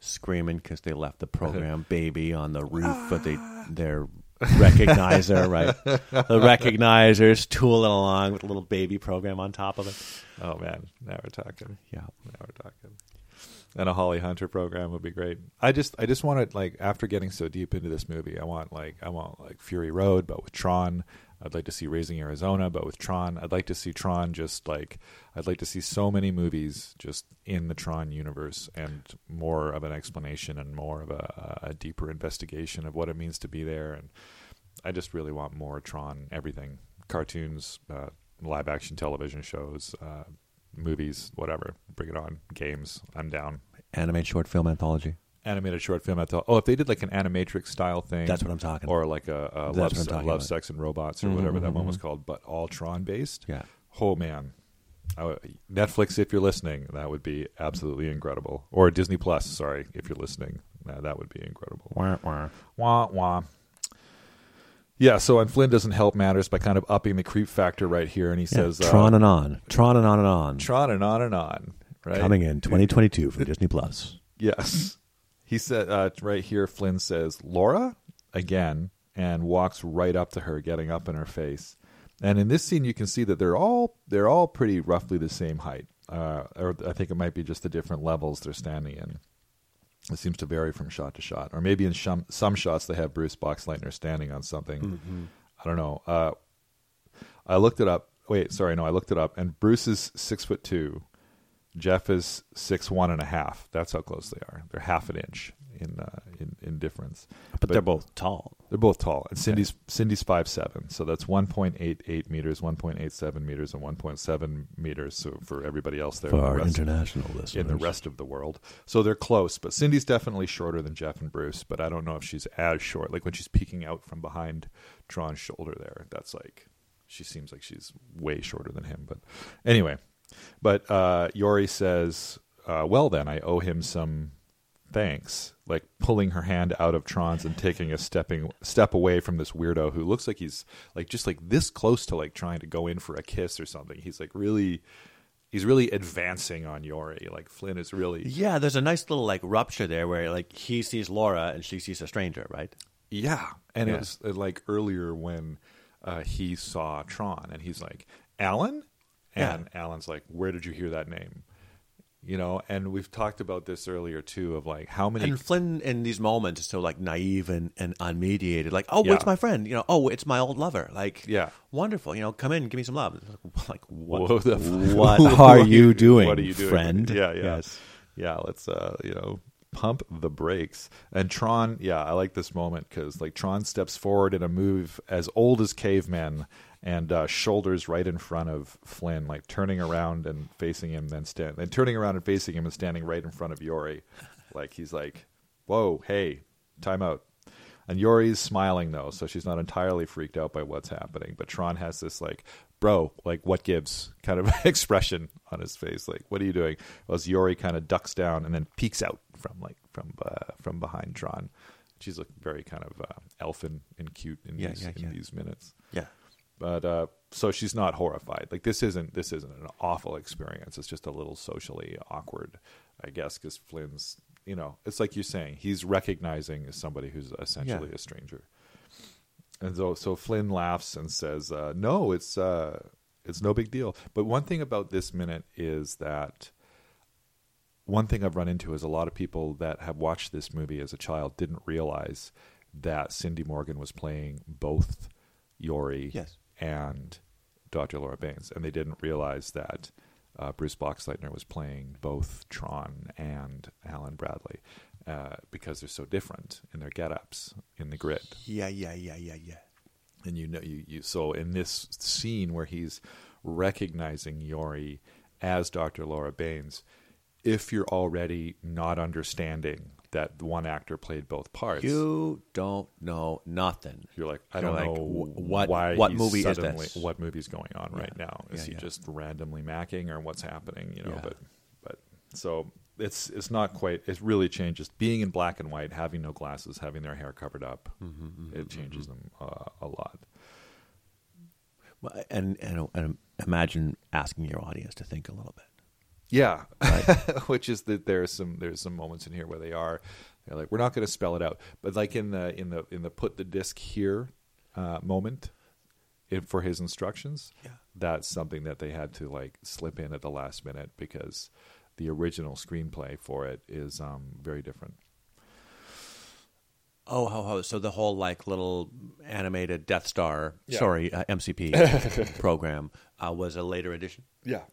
Screaming because they left the program baby on the roof of the, ah. their recognizer, right? The recognizers tooling along with a little baby program on top of it. Oh man, now we're talking. Yeah. Now we're talking. And a Holly Hunter program would be great. I just, I just wanted like after getting so deep into this movie, I want like, I want like Fury Road, but with Tron. I'd like to see Raising Arizona, but with Tron. I'd like to see Tron just like, I'd like to see so many movies just in the Tron universe and more of an explanation and more of a, a deeper investigation of what it means to be there. And I just really want more Tron, everything, cartoons, uh, live action television shows, uh, movies, whatever. Bring it on. Games. I'm down. Animated short film anthology. Animated short film. At the, oh, if they did like an animatrix style thing, That's what I'm talking or like a, a love, Se- love about. sex and robots, or Mhm, whatever that mhm, one was mhm. called, but all Tron based. Yeah. Oh man, I, Netflix, if you're listening, that would be absolutely incredible. Or Disney Plus, sorry, if you're listening, uh, that would be incredible. Wah, wah. Wah wah. Yeah, so and Flynn doesn't help matters by kind of upping the creep factor right here, and he Yeah, says uh, Tron and on. Tron and on and on. Tron and on and on. Right, Coming in 2022 from Disney Plus. Yes, he said uh, right here. Flynn says Laura again, and walks right up to her, getting up in her face. And in this scene, you can see that they're all they're all pretty roughly the same height, uh, or I think it might be just the different levels they're standing in. It seems to vary from shot to shot, or maybe in some some shots they have Bruce Boxleitner standing on something. I don't know. Uh, I looked it up. Wait, sorry, no, I looked it up, and Bruce is six foot two. Jeff is six one and a half. That's how close they are. They're half an inch in uh, in in difference. But, they're both tall. They're both tall, and Cindy's Cindy's five seven, so that's one point eight eight meters, one point eight seven meters, and one point seven meters. So for everybody else there, For in the our rest- international listeners. in the rest of the world, so they're close. But Cindy's definitely shorter than Jeff and Bruce, but I don't know if she's as short. Like when she's peeking out from behind Tron's shoulder, there, that's like she seems like she's way shorter than him. But anyway, but uh, Yori says, uh, "Well, then I owe him some." Thanks, like pulling her hand out of Tron's and taking a stepping step away from this weirdo who looks like he's like just like this close to like trying to go in for a kiss or something. He's like really, he's really advancing on Yori. Like Flynn is really, Yeah, there's a nice little like rupture there where like he sees Laura and she sees a stranger, right? yeah. And Yeah. it was uh, like earlier when uh, he saw Tron and he's like, Alan, and Alan's like, where did you hear that name? You know, and we've talked about this earlier too of like how many And Flynn in these moments is so like naive and, and unmediated. Like, oh, Yeah. it's my friend. You know, oh, it's my old lover. Like, Yeah. wonderful. You know, come in, give me some love. Like, what? Whoa, the f- what what are you doing? What are you doing, friend? Yeah, yeah, Yes. yeah. Let's uh, you know, pump the brakes. And Tron, yeah, I like this moment because like Tron steps forward in a move as old as cavemen and uh, shoulders right in front of Flynn, like turning around and facing him, then stand, then turning around and facing him and standing right in front of Yori, like he's like, "Whoa, hey, time out." And Yori's smiling though, so she's not entirely freaked out by what's happening. But Tron has this like, bro, like what gives kind of expression on his face. Like, what are you doing? As Yori kind of ducks down and then peeks out from like from uh, from behind Tron. She's looking very kind of uh, elfin and cute in Yeah, these yeah, in yeah. these minutes. Yeah. But uh, so she's not horrified. Like this isn't this isn't an awful experience. It's just a little socially awkward, I guess, because Flynn's you know it's like you're saying he's recognizing as somebody who's essentially Yeah. a stranger. And so so Flynn laughs and says, uh, "No, it's uh, it's no big deal." But one thing about this minute is that one thing I've run into is a lot of people that have watched this movie as a child didn't realize that Cindy Morgan was playing both Yori Yes. And Dr. Laura Baines, and they didn't realize that uh, Bruce Boxleitner was playing both Tron and Alan Bradley uh, because they're so different in their get-ups in the grid Yeah, yeah, yeah, yeah, yeah. and you know you, you so in this scene where he's recognizing Yori as Dr. Laura Baines, if you're already not understanding that one actor played both parts, You don't know nothing. you're like, I You're don't like, know what- why what movie is this? What movie's going on right Yeah. now? Is Yeah, he yeah. just randomly macking, or what's happening? You know, but but so it's it's not quite. It really changes. Being in black and white, having no glasses, having their hair covered up, Mm-hmm, it changes them uh, a lot. Well, And, and and imagine asking your audience to think a little bit. Yeah, which is that there's some there's some moments in here where they are they're like we're not going to spell it out, but like in the in the in the put the disc here uh, moment in, for his instructions, Yeah. that's something that they had to like slip in at the last minute because the original screenplay for it is um, very different. Oh, ho, ho. so the whole like little animated Death Star, Yeah. sorry, uh, MCP program uh, was a later edition. Yeah,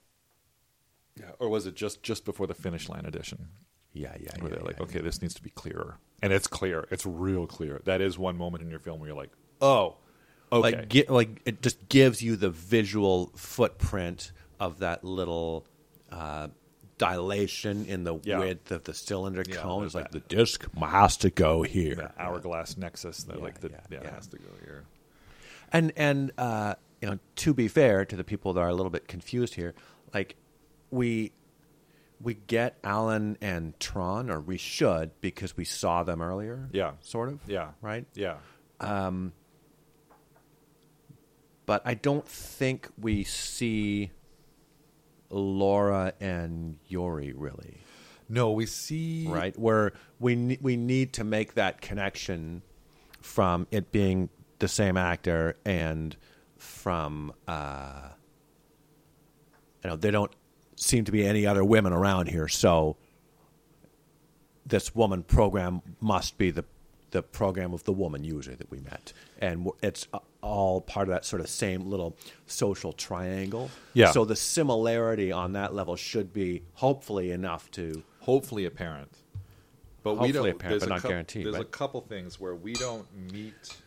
yeah, or was it just just before the finish line edition? Yeah, yeah, Where yeah. they're like, yeah, okay, this needs to be clearer, and it's clear. It's real clear. That is one moment in your film where you're like, oh, okay, Like, gi- like it just gives you the visual footprint of that little uh, dilation in the Yeah. width of the cylinder Yeah, cone. It's like that. the disc has to go here. the hourglass nexus that Yeah, like the yeah, yeah, yeah. has to go here. And and uh, you know, to be fair to the people that are a little bit confused here, like we we get Alan and Tron, or we should because we saw them earlier. Yeah. sort of. Yeah. right. Yeah. But I don't think we see Laura and Yori really. No, we see right? Where we ne- we need to make that connection from it being the same actor and from uh, you know they don't seem to be any other women around here, so this woman program must be the the program of the woman user that we met, and it's uh, all part of that sort of same little social triangle. Yeah. So the similarity on that level should be hopefully enough to hopefully apparent. but we Hopefully don't. apparent, but not guaranteed, There's a couple things where we don't meet.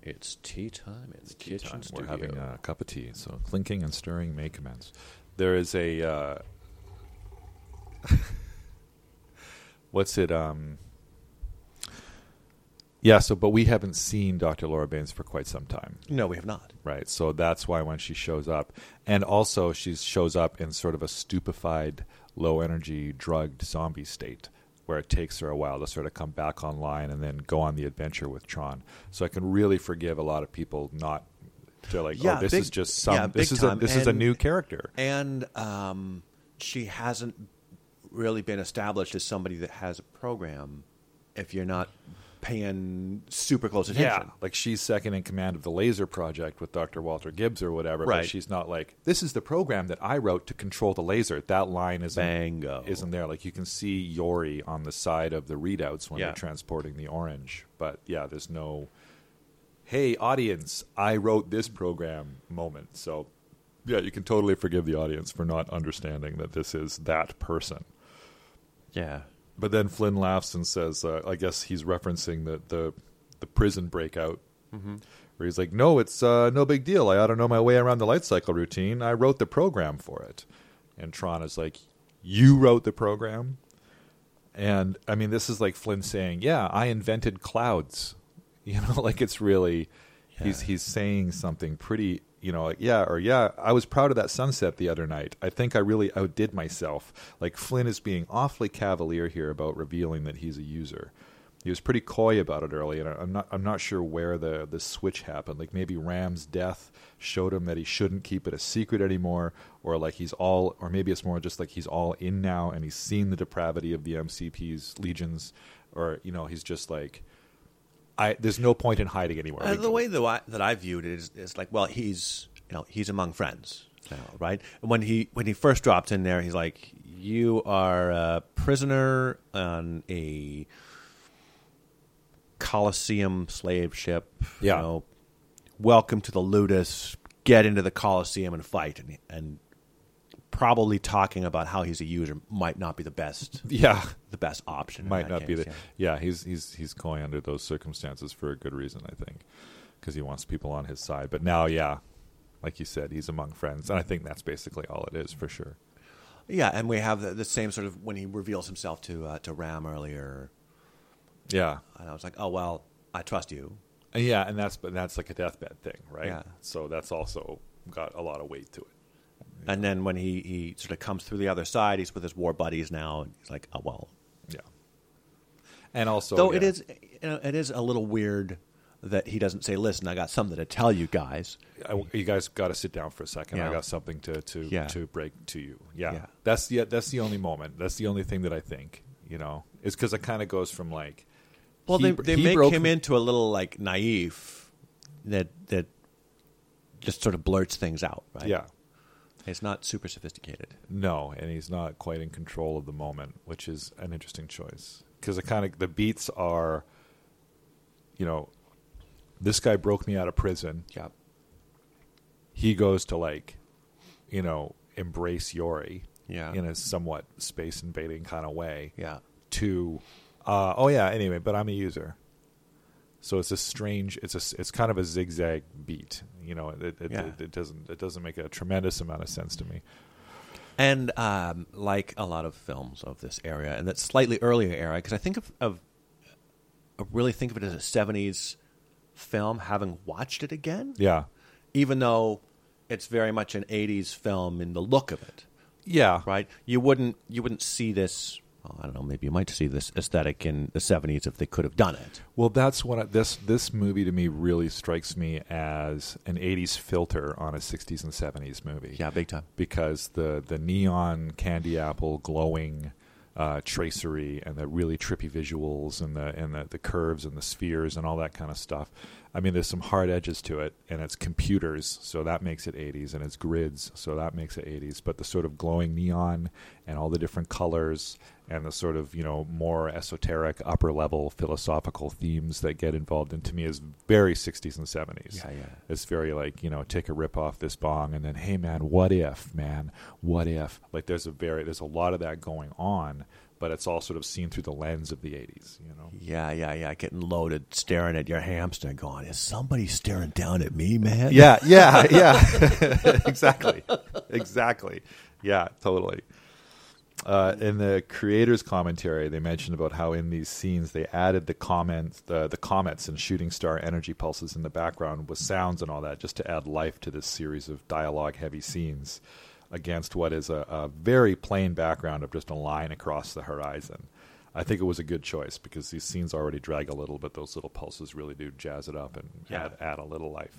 It's tea time in the kitchen time. We're having a cup of tea, so clinking and stirring may commence. There is a uh, what's it? Um, yeah. So, but we haven't seen Dr. Laura Baines for quite some time, no, we have not. right? So that's why when she shows up, and also she shows up in sort of a stupefied, low energy, drugged zombie state. Where it takes her a while to sort of come back online and then go on the adventure with Tron. So I can really forgive a lot of people not to like, Yeah, oh, this big- is just some. yeah, this is a time. this is a new character. And um, she hasn't really been established as somebody that has a program. If you're not paying super close attention, Yeah, like she's second in command of the laser project with Dr. Walter Gibbs or whatever. But Right. she's not like this is the program that I wrote to control the laser. That line isn't Bango. isn't there. Like you can see Yori on the side of the readouts when Yeah. they're transporting the orange. But yeah, there's no hey audience, I wrote this program moment. So yeah, you can totally forgive the audience for not understanding that this is that person. yeah, But then Flynn laughs and says, uh, "I guess he's referencing the the, the prison breakout, where he's like, no, it's uh, no big deal. I ought to know my way around the light cycle routine. I wrote the program for it." And Tron is like, "You wrote the program?" And I mean, this is like Flynn saying, "Yeah, I invented clouds." You know, like it's really he's he's saying something pretty, you know, like yeah, or yeah, I was proud of that sunset the other night. I think I really outdid myself. Like Flynn is being awfully cavalier here about revealing that he's a user. He was pretty coy about it early, and I'm not I'm not sure where the the switch happened. Like maybe Ram's death showed him that he shouldn't keep it a secret anymore, or like he's all, or maybe it's more just like he's all in now and he's seen the depravity of the MCP's legions, or you know he's just like, I there's no point in hiding anywhere. Uh, the way that I, that I viewed it is, is like, well, he's you know he's among friends now, right? And when he when he first dropped in there, he's like, you are a prisoner on a Colosseum slave ship. Yeah. You know, welcome to the Ludus. Get into the Colosseum and fight, and and probably talking about how he's a user might not be the best yeah, the best option. might not be the yeah. yeah. he's he's he's going under those circumstances for a good reason, I think, because he wants people on his side. But now, yeah, like you said, he's among friends, and I think that's basically all it is for sure. Yeah, and we have the, the same sort of when he reveals himself to uh, to Ram earlier, Yeah, and I was like, oh well, I trust you. Yeah, and that's but that's like a deathbed thing, right? Yeah. So that's also got a lot of weight to it. And then when he, he sort of comes through the other side, he's with his war buddies now, and he's like, oh well. Yeah. And also, Though it yeah. is you know, it is a little weird that he doesn't say, listen, I got something to tell you guys. I, you guys got to sit down for a second. I got something to to Yeah. to break to you. Yeah. Yeah. that's the that's the only moment. That's the only thing that I think you know is because it kind of goes from like, Well, he they they make broke- him into a little like naive that that just sort of blurts things out, right? Yeah, It's not super sophisticated. no, and he's not quite in control of the moment, which is an interesting choice because the kind of the beats are, you know, this guy broke me out of prison. Yeah. he goes to like, you know, embrace Yori Yeah. in a somewhat space invading kind of way. Yeah. To, uh, oh yeah. Anyway, but I'm a user, so it's a strange. It's a. It's kind of a zigzag beat. You know, it it, Yeah. it, it doesn't it doesn't make a tremendous amount of sense to me. And um, like a lot of films of this area, and that slightly earlier era, because I think of, of I really think of it as a '70s film, having watched it again, Yeah, even though it's very much an '80s film in the look of it. yeah, Right? You wouldn't you wouldn't see this. I don't know. Maybe you might see this aesthetic in the '70s if they could have done it. Well, that's what I, this this movie to me really strikes me as an '80s filter on a '60s and '70s movie. Yeah, big time. because the the neon candy apple glowing uh, tracery and the really trippy visuals and the and the, the curves and the spheres and all that kind of stuff. I mean, there's some hard edges to it, and it's computers, so that makes it 80s, and it's grids, so that makes it 80s. But the sort of glowing neon and all the different colors and the sort of you know more esoteric, upper level philosophical themes that get involved in to me is very 60s and 70s. Yeah, yeah. It's very like you know, take a rip off this bong, and then hey man, what if man, what if? Like there's a very there's a lot of that going on but it's all sort of seen through the lens of the '80s. You know. Yeah, yeah, yeah. Getting loaded, staring at your hamster, going, "Is somebody staring down at me, man?" Yeah, yeah, yeah. exactly, exactly. Yeah, totally. Uh, in the creators' commentary, they mentioned about how in these scenes they added the comments, the the comets and shooting star energy pulses in the background with sounds and all that, just to add life to this series of dialogue-heavy scenes against what is a, a very plain background of just a line across the horizon. I think it was a good choice because these scenes already drag a little, but those little pulses really do jazz it up and Yeah. add add a little life.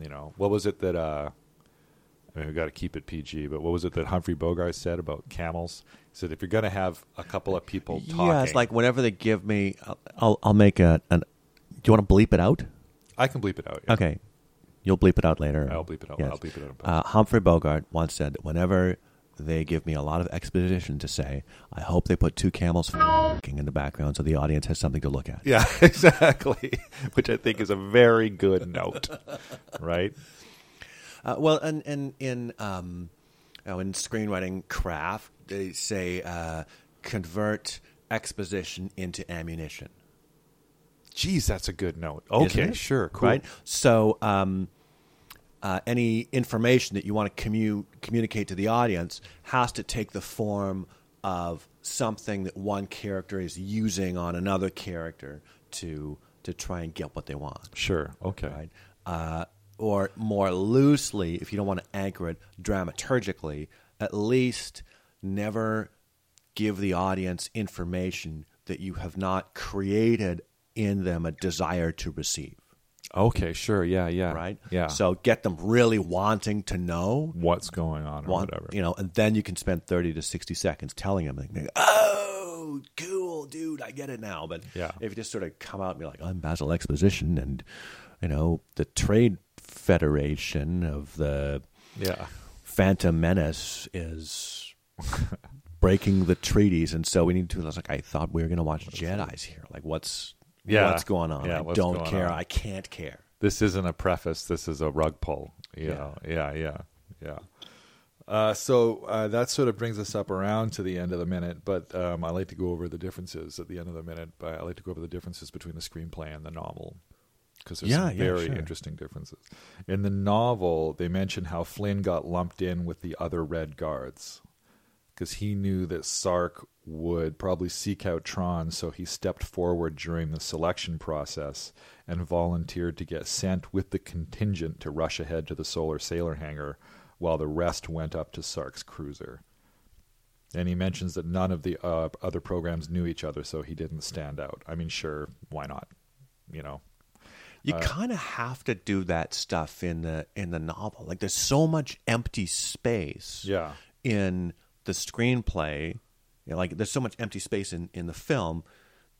You know, what was it that? Uh, I mean, we got to keep it PG, but what was it that Humphrey Bogart said about camels? He said, if you're going to have a couple of people talking, Yeah, it's like whenever they give me, I'll I'll, I'll make a. An, do you want to bleep it out? I can bleep it out. yeah. Okay, you'll bleep it out later. I'll bleep it out. Yes. I'll bleep it out. Uh, Humphrey Bogart once said that whenever they give me a lot of exposition to say, I hope they put two camels f***ing in the background so the audience has something to look at. yeah, exactly. Which I think is a very good note, right? Uh, well, and, and in um, know, in screenwriting craft, they say uh, convert exposition into ammunition. Geez, that's a good note. Okay, sure, cool. Right. So, um, uh, any information that you want to commu- communicate to the audience has to take the form of something that one character is using on another character to to try and get what they want. Sure. Okay. Right. Uh, or more loosely, if you don't want to anchor it dramaturgically, at least never give the audience information that you have not created in them a desire to receive. Okay, sure. Yeah, yeah. Right? Yeah. So get them really wanting to know. what's going on or Want, whatever. you know, and then you can spend thirty to sixty seconds telling them, like, "Oh, cool, dude, I get it now." But Yeah. if you just sort of come out and be like, "I'm Basil Exposition," and you know, the Trade Federation of the Yeah. Phantom Menace is breaking the treaties, and so we need to. I was like, I thought we were going to watch Jedi's here. Like, what's Yeah. what's going on? Yeah, I don't care. on? I can't care. This isn't a preface. This is a rug pull. You Yeah. know? Yeah, yeah, yeah. Uh, so uh, that sort of brings us up around to the end of the minute, but um, I like to go over the differences at the end of the minute. But I like to go over the differences between the screenplay and the novel because there's Yeah, some yeah, very sure. interesting differences. In the novel, they mention how Flynn got lumped in with the other Red Guards because he knew that Sark would probably seek out Tron, so he stepped forward during the selection process and volunteered to get sent with the contingent to rush ahead to the solar sailor hangar while the rest went up to Sark's cruiser. And he mentions that none of the uh, other programs knew each other, so he didn't stand out. I mean, sure, why not? You know, You Uh, kind of have to do that stuff in the in the novel. Like, there's so much empty space. yeah, in the screenplay, you know, like there's so much empty space in, in the film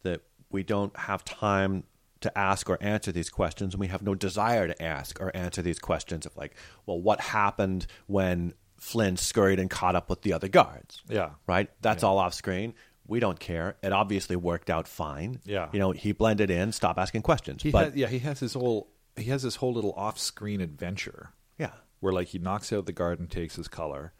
that we don't have time to ask or answer these questions, and we have no desire to ask or answer these questions of like, well, what happened when Flynn scurried and caught up with the other guards? yeah, Right? That's Yeah. all off screen. We don't care. It obviously worked out fine. Yeah. You know, he blended in, stop asking questions. He but had, yeah, he has his whole he has his whole little off-screen adventure yeah. where like he knocks out the guard and takes his color,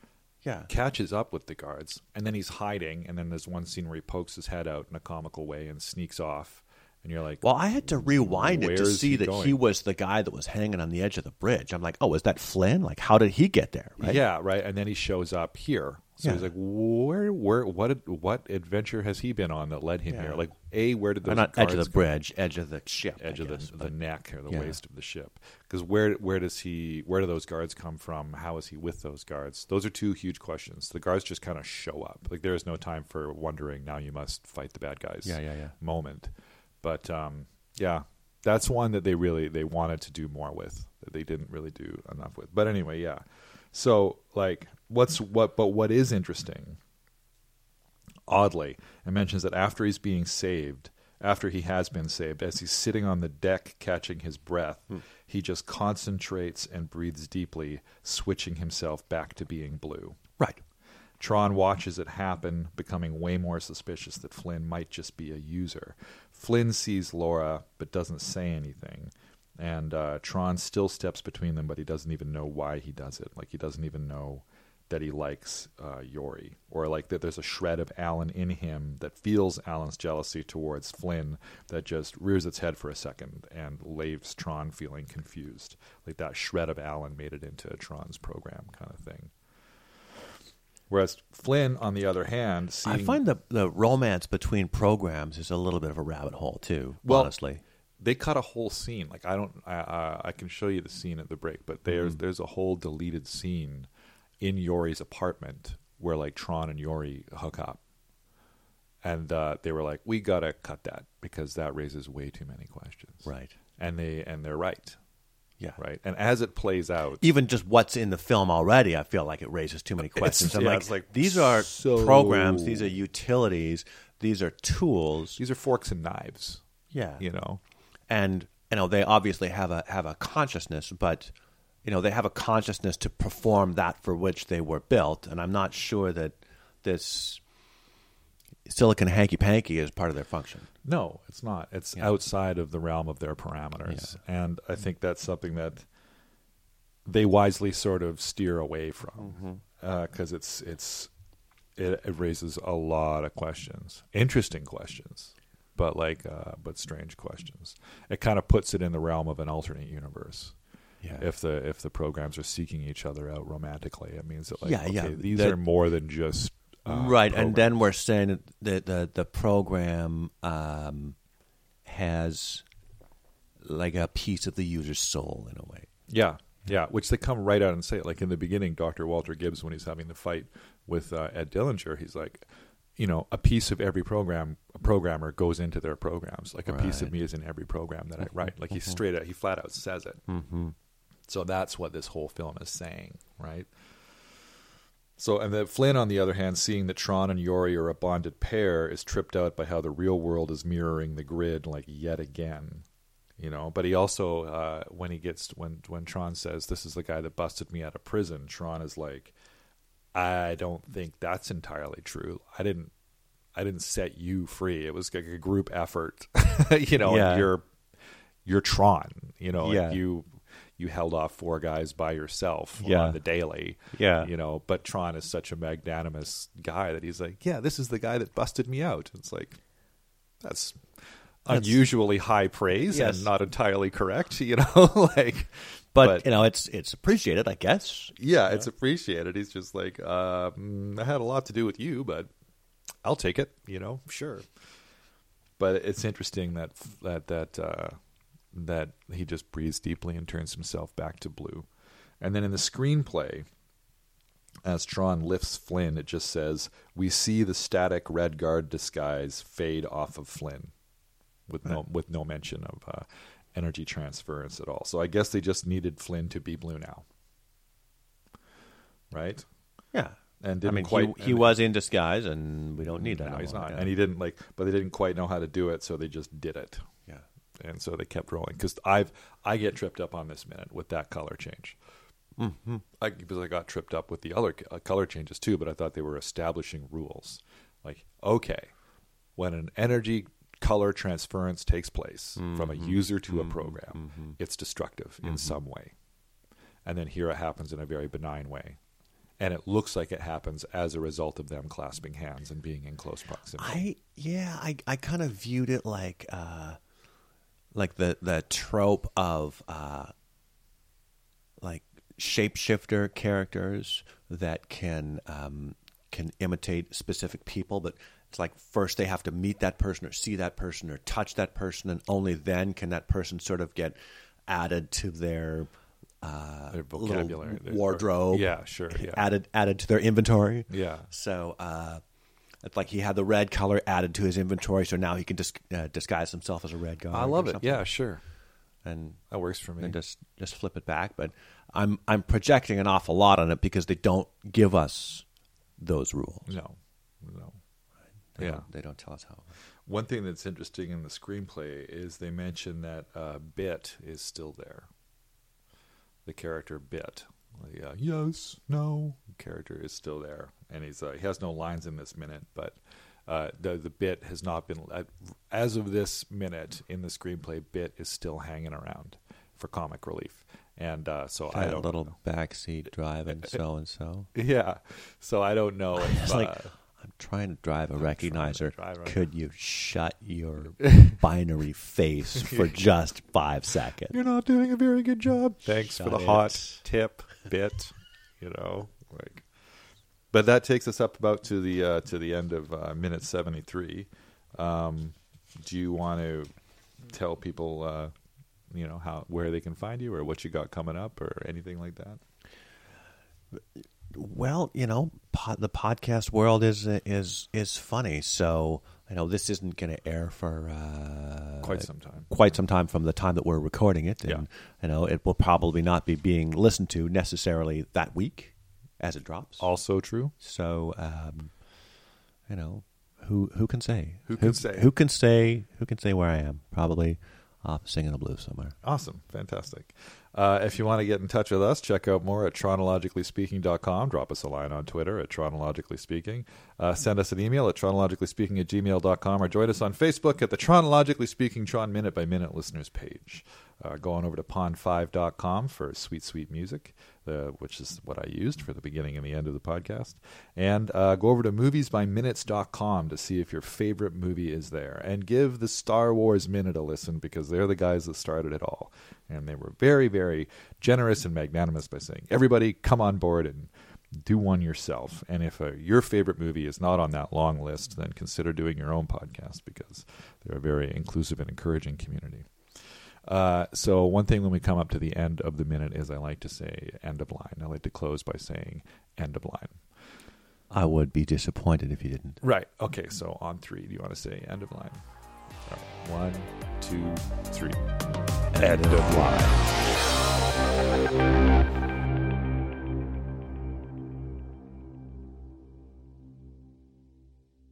Yeah. catches up with the guards, and then he's hiding. And then there's one scene where he pokes his head out in a comical way and sneaks off. And you're like, Well, I had to rewind it to see he that going? he was the guy that was hanging on the edge of the bridge. I'm like, oh, is that Flynn? Like, how did he get there? Right? yeah, right. And then he shows up here. So he's like, where, where, what, what adventure has he been on that led him Yeah. here? Like, a, where did those not edge of the go? bridge, edge of the ship, edge I of the, guess, the but- neck or the Yeah. waist of the ship. Because where where does he where do those guards come from? How is he with those guards? Those are two huge questions. The guards just kind of show up. Like there is no time for wondering. Now you must fight the bad guys. Yeah, yeah, yeah. Moment, but um, yeah, that's one that they really they wanted to do more with that they didn't really do enough with. But anyway, yeah. So like, what's what? But what is interesting oddly, it mentions that after he's being saved, after he has been saved, as he's sitting on the deck catching his breath, he just concentrates and breathes deeply, switching himself back to being blue. Right. Tron watches it happen, becoming way more suspicious that Flynn might just be a user. Flynn sees Laura, but doesn't say anything. And uh, Tron still steps between them, but he doesn't even know why he does it. Like, he doesn't even know that he likes uh, Yori, or like that there's a shred of Alan in him that feels Alan's jealousy towards Flynn that just rears its head for a second and leaves Tron feeling confused. Like that shred of Alan made it into Tron's program, kind of thing. Whereas Flynn, on the other hand, seeing, I find the the romance between programs is a little bit of a rabbit hole too. Well, honestly, they cut a whole scene. Like I don't, I I, I can show you the scene at the break, but there's Mm-hmm. there's a whole deleted scene in Yori's apartment where like Tron and Yori hook up, and uh, they were like, we gotta cut that because that raises way too many questions. right? And they and they're right, Yeah, right. And as it plays out, Even just what's in the film already, I feel like it raises too many questions. I'm yeah, like, like these are so- programs, these are utilities, these are tools. these are forks and knives. Yeah, You know, and you know they obviously have a have a consciousness, but you know they have a consciousness to perform that for which they were built, and I'm not sure that this silicon hanky panky is part of their function. No, it's not. It's Yeah. outside of the realm of their parameters. And I think that's something that they wisely sort of steer away from because it's it's it, it raises a lot of questions, interesting questions, but like uh, but strange questions. It kind of puts it in the realm of an alternate universe. Yeah. If the if the programs are seeking each other out romantically, it means that like Yeah, okay, yeah, these that- are more than just uh, right, and then we're saying that the the, the program um, has like a piece of the user's soul in a way. Yeah, yeah. Which they come right out and say it. Like in the beginning, Dr. Walter Gibbs, when he's having the fight with uh, Ed Dillinger, he's like, you know, a piece of every program a programmer goes into their programs. Like a piece of me is in every program that I write. Like he straight out, he flat out says it. Mm-hmm. So that's what this whole film is saying, right? So, and then Flynn, on the other hand, seeing that Tron and Yori are a bonded pair, is tripped out by how the real world is mirroring the grid, like yet again, you know. But he also, uh, when he gets when when Tron says, "This is the guy that busted me out of prison," Tron is like, "I don't think that's entirely true. I didn't, I didn't set you free. It was like a group effort, you know. Yeah. And you're you're Tron, you know. Yeah. And you you held off four guys by yourself Yeah. on the daily. Yeah. You know, but Tron is such a magnanimous guy that he's like, Yeah, this is the guy that busted me out. It's like that's That's- unusually high praise Yes. and not entirely correct, you know, like But, you know, it's it's appreciated, I guess. yeah, it's appreciated. He's just like, um, I had a lot to do with you, but I'll take it. You know, sure. But it's interesting that that that uh, that he just breathes deeply and turns himself back to blue. And then in the screenplay, as Tron lifts Flynn, it just says, "We see the static red guard disguise fade off of Flynn," with no with no mention of uh, energy transference at all. So I guess they just needed Flynn to be blue now, right? Yeah. And I didn't mean, quite. he, he was in disguise, and we don't need that. No, no he's not, Yeah. and he didn't like, but they didn't quite know how to do it, so they just did it. And so they kept rolling. Because I've I get tripped up on this minute with that color change. Mm-hmm. I, because I got tripped up with the other uh, color changes too, but I thought they were establishing rules. Like, okay, when an energy color transference takes place from Mm-hmm. a user to a program, it's destructive in some way. And then here it happens in a very benign way. And it looks like it happens as a result of them clasping hands and being in close proximity. I yeah, I I kind of viewed it like uh like the the trope of uh like shapeshifter characters that can um can imitate specific people but it's like first they have to meet that person or see that person or touch that person and only then can that person sort of get added to their uh Their vocabulary, their- wardrobe Yeah, sure, yeah. added added to their inventory Yeah. so uh, it's like he had the red color added to his inventory, so now he can dis- uh, disguise himself as a red guy. I love it. Yeah, sure. and That works for me. and just just flip it back. But I'm I'm projecting an awful lot on it because they don't give us those rules. no, no. They Yeah. don't, they don't tell us how. One thing that's interesting in the screenplay is they mention that uh, Bit is still there. The character Bit. the uh, yes, no. Character is still there, and he's uh, he has no lines in this minute, but uh, the the Bit has not been uh, as of this minute in the screenplay. Bit is still hanging around, for comic relief. And uh, so Got I a don't little know. backseat driving so and so. Yeah. So I don't know if It's like uh, I'm trying to drive a to recognizer. drive a- Could you shut your binary face for just five seconds? you're not doing a very good job. Thanks for Shut the hot tip bit. You know, like. But that takes us up about to the uh, to the end of uh, minute seventy three. Um, do you want to tell people, uh, you know, how where they can find you, or what you got coming up, or anything like that? Well, you know, the podcast world is is is funny. So I know this isn't going to air for uh, Quite some time. quite some time from the time that we're recording it, and Yeah. you know it will probably not be being listened to necessarily that week as it drops. Also true. So, um, you know, who who can say? Who can say? Who can say? Who can say where I am? Probably off singing the blues somewhere. Awesome. Fantastic. Uh, if you want to get in touch with us, check out more at chronologicallyspeaking.com. Drop us a line on Twitter at chronologicallyspeaking. Uh, send us an email at chronologicallyspeaking at gmail.com or join us on Facebook at the Chronologically Speaking Tron Minute by Minute listeners page. Uh, go on over to pond5.com for sweet, sweet music, which is what I used for the beginning and the end of the podcast. And uh, go over to moviesbyminutes.com to see if your favorite movie is there. And give the Star Wars Minute a listen because they're the guys that started it all. And they were very, very generous and magnanimous by saying, everybody come on board and do one yourself. And if uh, your favorite movie is not on that long list, then consider doing your own podcast because they're a very inclusive and encouraging community. Uh, so one thing when we come up to the end of the minute is I like to say end of line. I like to close by saying end of line. I would be disappointed if you didn't. Right. Okay. So on three, do you want to say end of line? Right. One, two, three. End of line.